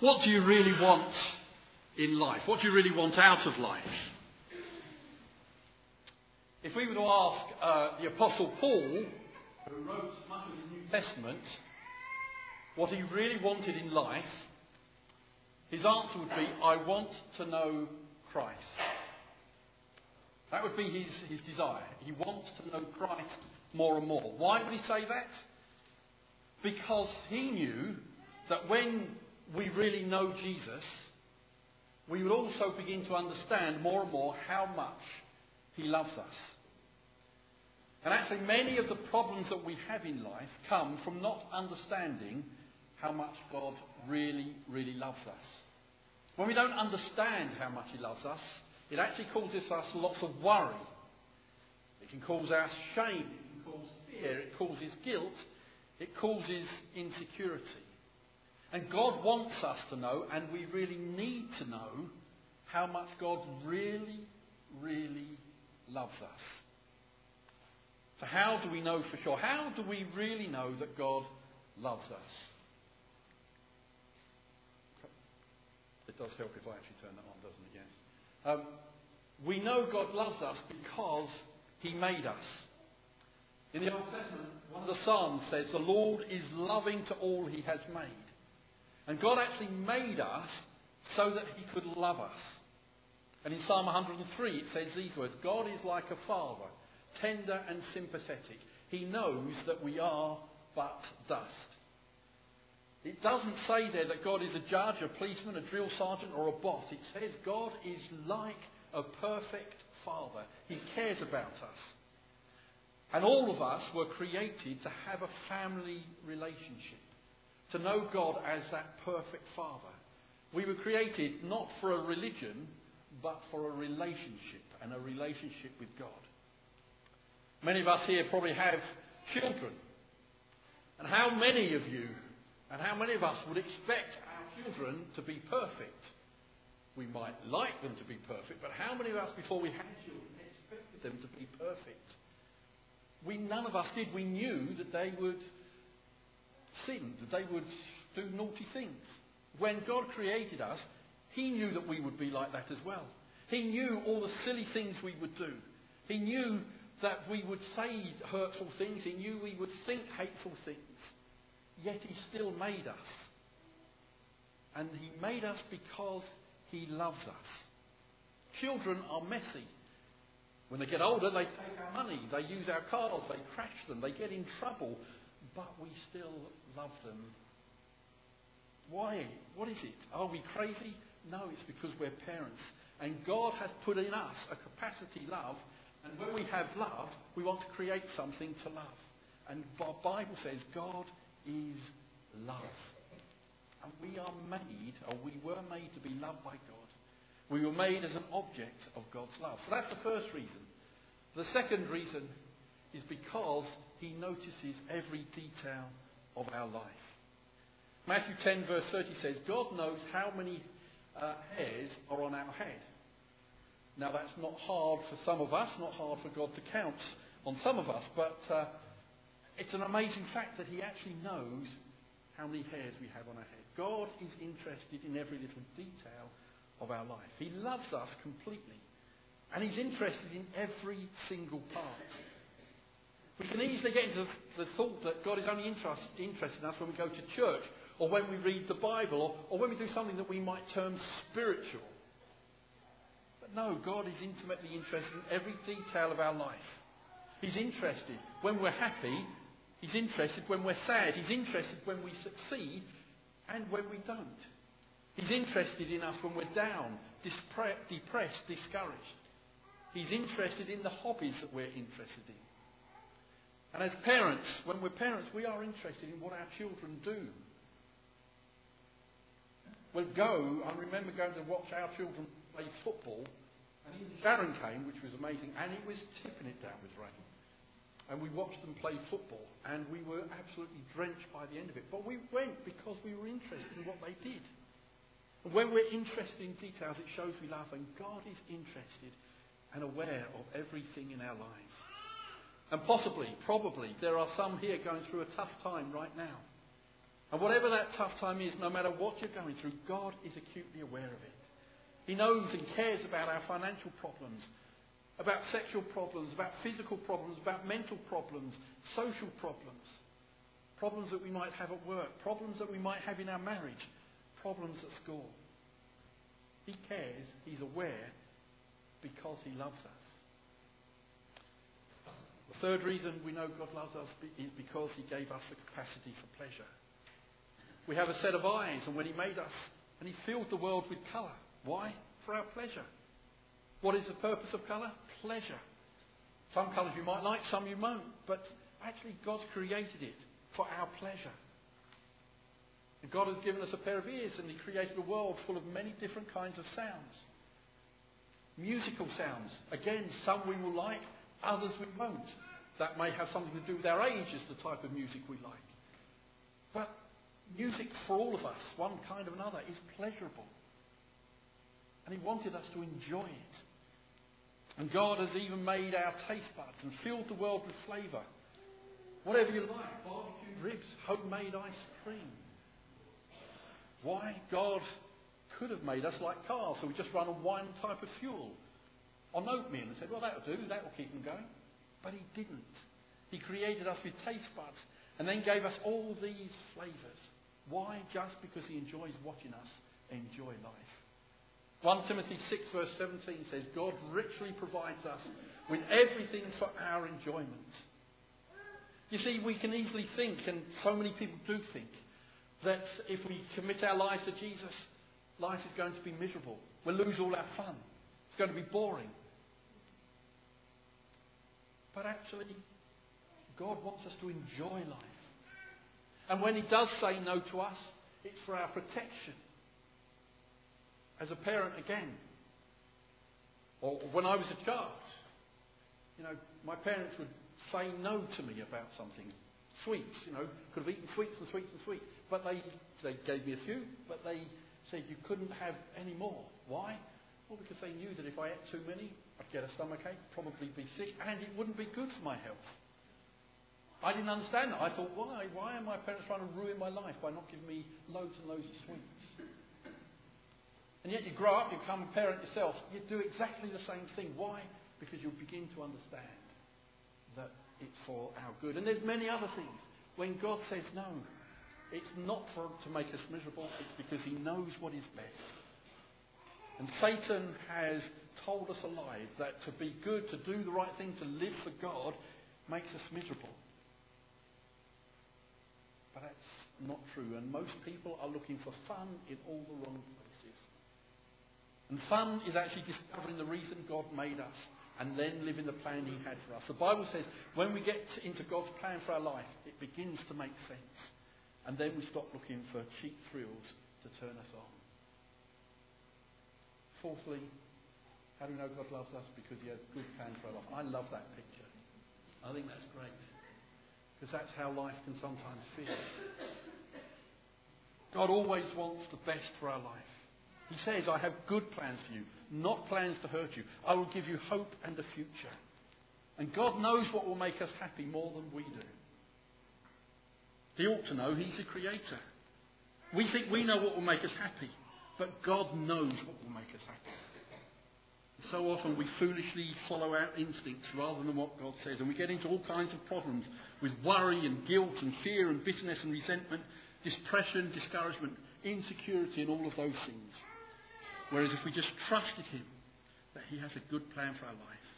What do you really want in life? What do you really want out of life? If we were to ask uh, the Apostle Paul, who wrote much of the New Testament, what he really wanted in life, his answer would be, I want to know Christ. That would be his, his desire. He wants to know Christ more and more. Why would he say that? Because he knew that when we really know Jesus, we would also begin to understand more and more how much He loves us. And actually, many of the problems that we have in life come from not understanding how much God really, really loves us. When we don't understand how much He loves us, it actually causes us lots of worry. It can cause us shame, it can cause fear, it causes guilt, it causes insecurity. And God wants us to know, and we really need to know, how much God really, really loves us. So, how do we know for sure? How do we really know that God loves us? It does help if I actually turn that on, doesn't it? Yes. Um, we know God loves us because He made us. In the Old Testament, one of the Psalms says, The Lord is loving to all He has made. And God actually made us so that He could love us. And in Psalm 103 it says these words God is like a father, tender and sympathetic. He knows that we are but dust. It doesn't say there that God is a judge, a policeman, a drill sergeant, or a boss. It says God is like a perfect father. He cares about us. And all of us were created to have a family relationship to know God as that perfect Father. We were created not for a religion, but for a relationship, and a relationship with God. Many of us here probably have children. And how many of you, and how many of us would expect our children to be perfect? We might like them to be perfect, but how many of us, before we had children, expected them to be perfect? We, none of us did. We knew that they would sin, that they would do naughty things. When God created us, He knew that we would be like that as well. He knew all the silly things we would do. He knew that we would say hurtful things. He knew we would think hateful things. Yet He still made us. And He made us because He loves us. Children are messy. When they get older, they take our money, they use our cars, they crash them, they get in trouble, but we still love them. Why? What is it? Are we crazy? No, it's because we're parents. And God has put in us a capacity love. And when we have love, we want to create something to love. And the Bible says God is love. And we are made, or we were made to be loved by God. We were made as an object of God's love. So that's the first reason. The second reason is because he notices every detail of our life. Matthew 10, verse 30 says, God knows how many uh, hairs are on our head. Now, that's not hard for some of us, not hard for God to count on some of us, but uh, it's an amazing fact that He actually knows how many hairs we have on our head. God is interested in every little detail of our life. He loves us completely, and He's interested in every single part. We can easily get into the thought that God is only interest, interested in us when we go to church or when we read the Bible or, or when we do something that we might term spiritual. But no, God is intimately interested in every detail of our life. He's interested when we're happy. He's interested when we're sad. He's interested when we succeed and when we don't. He's interested in us when we're down, depressed, discouraged. He's interested in the hobbies that we're interested in. And as parents, when we're parents, we are interested in what our children do. We'll go, I remember going to watch our children play football, and even Sharon came, which was amazing, and it was tipping it down with rain. And we watched them play football, and we were absolutely drenched by the end of it. But we went because we were interested in what they did. And when we're interested in details, it shows we love, and God is interested and aware of everything in our lives. And possibly, probably, there are some here going through a tough time right now. And whatever that tough time is, no matter what you're going through, God is acutely aware of it. He knows and cares about our financial problems, about sexual problems, about physical problems, about mental problems, social problems, problems that we might have at work, problems that we might have in our marriage, problems at school. He cares, he's aware, because he loves us. The third reason we know God loves us is because he gave us the capacity for pleasure. We have a set of eyes, and when he made us, and he filled the world with colour. Why? For our pleasure. What is the purpose of colour? Pleasure. Some colours you might like, some you won't. But actually, God's created it for our pleasure. And God has given us a pair of ears, and He created a world full of many different kinds of sounds. Musical sounds. Again, some we will like, others we won't. That may have something to do with our age is the type of music we like. But music for all of us, one kind or another, is pleasurable. And He wanted us to enjoy it. And God has even made our taste buds and filled the world with flavour. Whatever you like, barbecued ribs, homemade ice cream. Why? God could have made us like cars, so we just run on one type of fuel. On oatmeal and said, well, that'll do, that'll keep them going. But He didn't. He created us with taste buds and then gave us all these flavours. Why? Just because He enjoys watching us enjoy life. 1 Timothy 6 verse 17 says, God richly provides us with everything for our enjoyment. You see, we can easily think, and so many people do think, that if we commit our lives to Jesus, life is going to be miserable. We'll lose all our fun. It's going to be boring. But actually, God wants us to enjoy life. And when He does say no to us, it's for our protection. As a parent, again, or when I was a child, you know, my parents would say no to me about something. Sweets, you know, could have eaten sweets and sweets and sweets. But they, they gave me a few, but they said you couldn't have any more. Why? Well, because they knew that if I ate too many, I'd get a stomachache, probably be sick, and it wouldn't be good for my health. I didn't understand that. I thought, why? Why are my parents trying to ruin my life by not giving me loads and loads of sweets? And yet you grow up, you become a parent yourself, you do exactly the same thing. Why? Because you begin to understand that it's for our good. And there's many other things. When God says no, it's not for, to make us miserable, it's because he knows what is best. And Satan has told us alive that to be good, to do the right thing, to live for God, makes us miserable. But that's not true. And most people are looking for fun in all the wrong places. And fun is actually discovering the reason God made us and then living the plan He had for us. The Bible says when we get into God's plan for our life, it begins to make sense. And then we stop looking for cheap thrills to turn us on. Fourthly, how do we know God loves us? Because He has good plans for our life. I love that picture. I think that's great. Because that's how life can sometimes feel. God always wants the best for our life. He says, I have good plans for you, not plans to hurt you. I will give you hope and a future. And God knows what will make us happy more than we do. He ought to know He's a creator. We think we know what will make us happy, but God knows what will make us happy. So often we foolishly follow our instincts rather than what God says, and we get into all kinds of problems with worry and guilt and fear and bitterness and resentment, depression, discouragement, insecurity, and all of those things. Whereas if we just trusted Him, that He has a good plan for our life.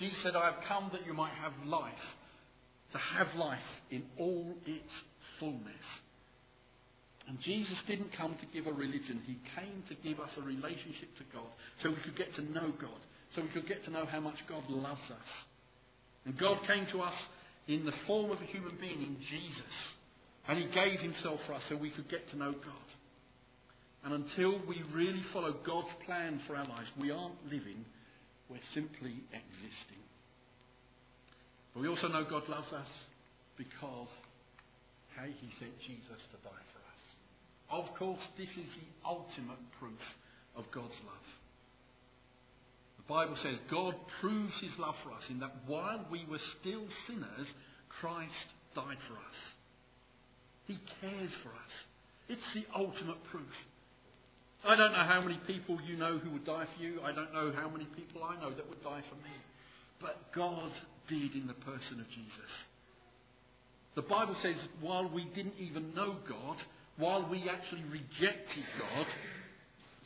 Jesus said, I have come that you might have life to have life in all its fullness. And Jesus didn't come to give a religion. He came to give us a relationship to God so we could get to know God, so we could get to know how much God loves us. And God came to us in the form of a human being, in Jesus. And He gave Himself for us so we could get to know God. And until we really follow God's plan for our lives, we aren't living, we're simply existing. But we also know God loves us because how he sent Jesus to die for us. Of course, this is the ultimate proof of God's love. The Bible says God proves his love for us in that while we were still sinners, Christ died for us. He cares for us. It's the ultimate proof. I don't know how many people you know who would die for you. I don't know how many people I know that would die for me. But God did in the person of Jesus. The Bible says while we didn't even know God, while we actually rejected God,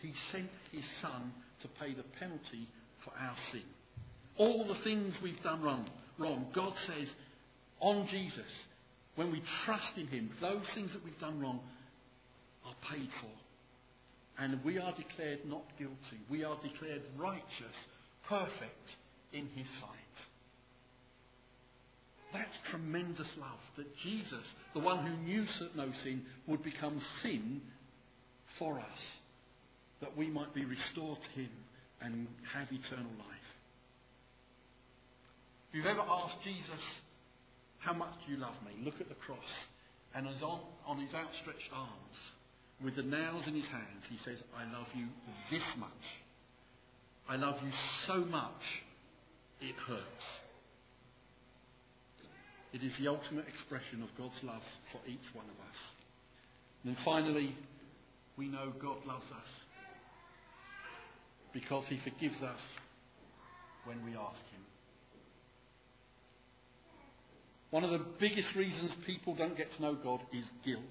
He sent His Son to pay the penalty for our sin. All the things we've done wrong, wrong. God says on Jesus, when we trust in Him, those things that we've done wrong are paid for. And we are declared not guilty. We are declared righteous, perfect in His sight. Tremendous love that Jesus, the one who knew no sin, would become sin for us, that we might be restored to Him and have eternal life. If you've ever asked Jesus, How much do you love me? Look at the cross. And on, on his outstretched arms, with the nails in his hands, he says, I love you this much. I love you so much, it hurts. It is the ultimate expression of God's love for each one of us. And then finally, we know God loves us because he forgives us when we ask him. One of the biggest reasons people don't get to know God is guilt.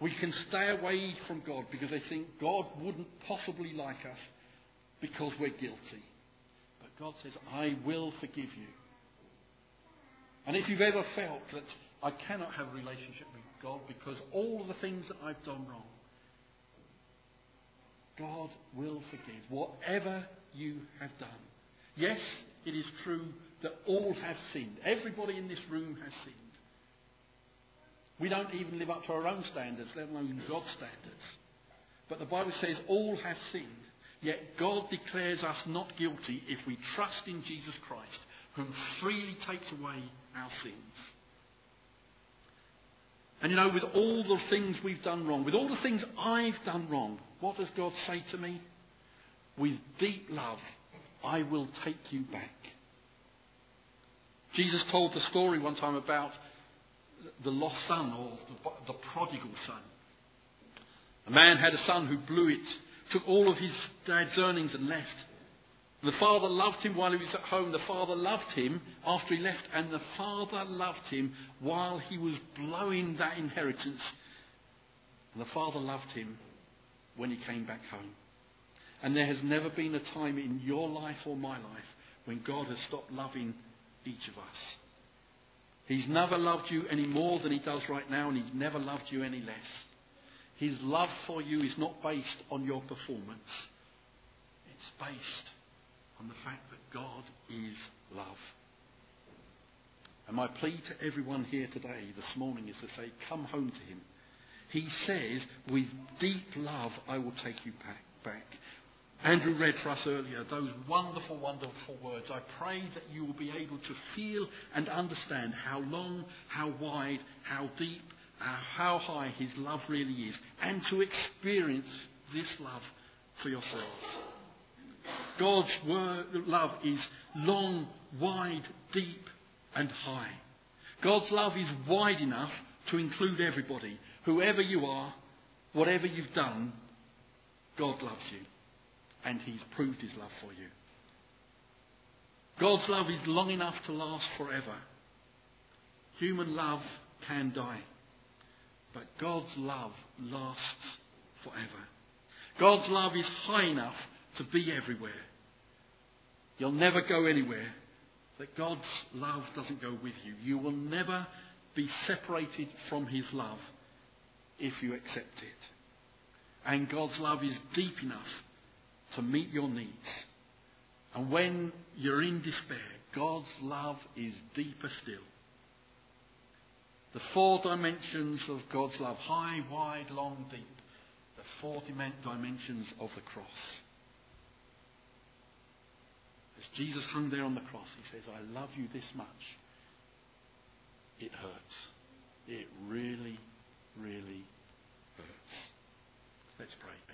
We can stay away from God because they think God wouldn't possibly like us because we're guilty. But God says, I will forgive you. And if you've ever felt that I cannot have a relationship with God because all the things that I've done wrong, God will forgive whatever you have done. Yes, it is true that all have sinned. Everybody in this room has sinned. We don't even live up to our own standards, let alone God's standards. But the Bible says all have sinned. Yet God declares us not guilty if we trust in Jesus Christ, who freely takes away our sins. And you know, with all the things we've done wrong, with all the things I've done wrong, what does God say to me? With deep love, I will take you back. Jesus told the story one time about the lost son or the, the prodigal son. A man had a son who blew it, took all of his dad's earnings and left. The father loved him while he was at home. The father loved him after he left. And the father loved him while he was blowing that inheritance. And the father loved him when he came back home. And there has never been a time in your life or my life when God has stopped loving each of us. He's never loved you any more than he does right now, and he's never loved you any less. His love for you is not based on your performance. It's based on the fact that God is love. And my plea to everyone here today, this morning, is to say, come home to him. He says, with deep love, I will take you back. back. Andrew read for us earlier those wonderful, wonderful words. I pray that you will be able to feel and understand how long, how wide, how deep, uh, how high his love really is, and to experience this love for yourselves. God's word, love is long, wide, deep, and high. God's love is wide enough to include everybody. Whoever you are, whatever you've done, God loves you and he's proved his love for you. God's love is long enough to last forever. Human love can die, but God's love lasts forever. God's love is high enough to be everywhere. You'll never go anywhere that God's love doesn't go with you. You will never be separated from His love if you accept it. And God's love is deep enough to meet your needs. And when you're in despair, God's love is deeper still. The four dimensions of God's love high, wide, long, deep. The four dimensions of the cross. As Jesus hung there on the cross, he says, I love you this much. It hurts. It really, really hurts. Let's pray.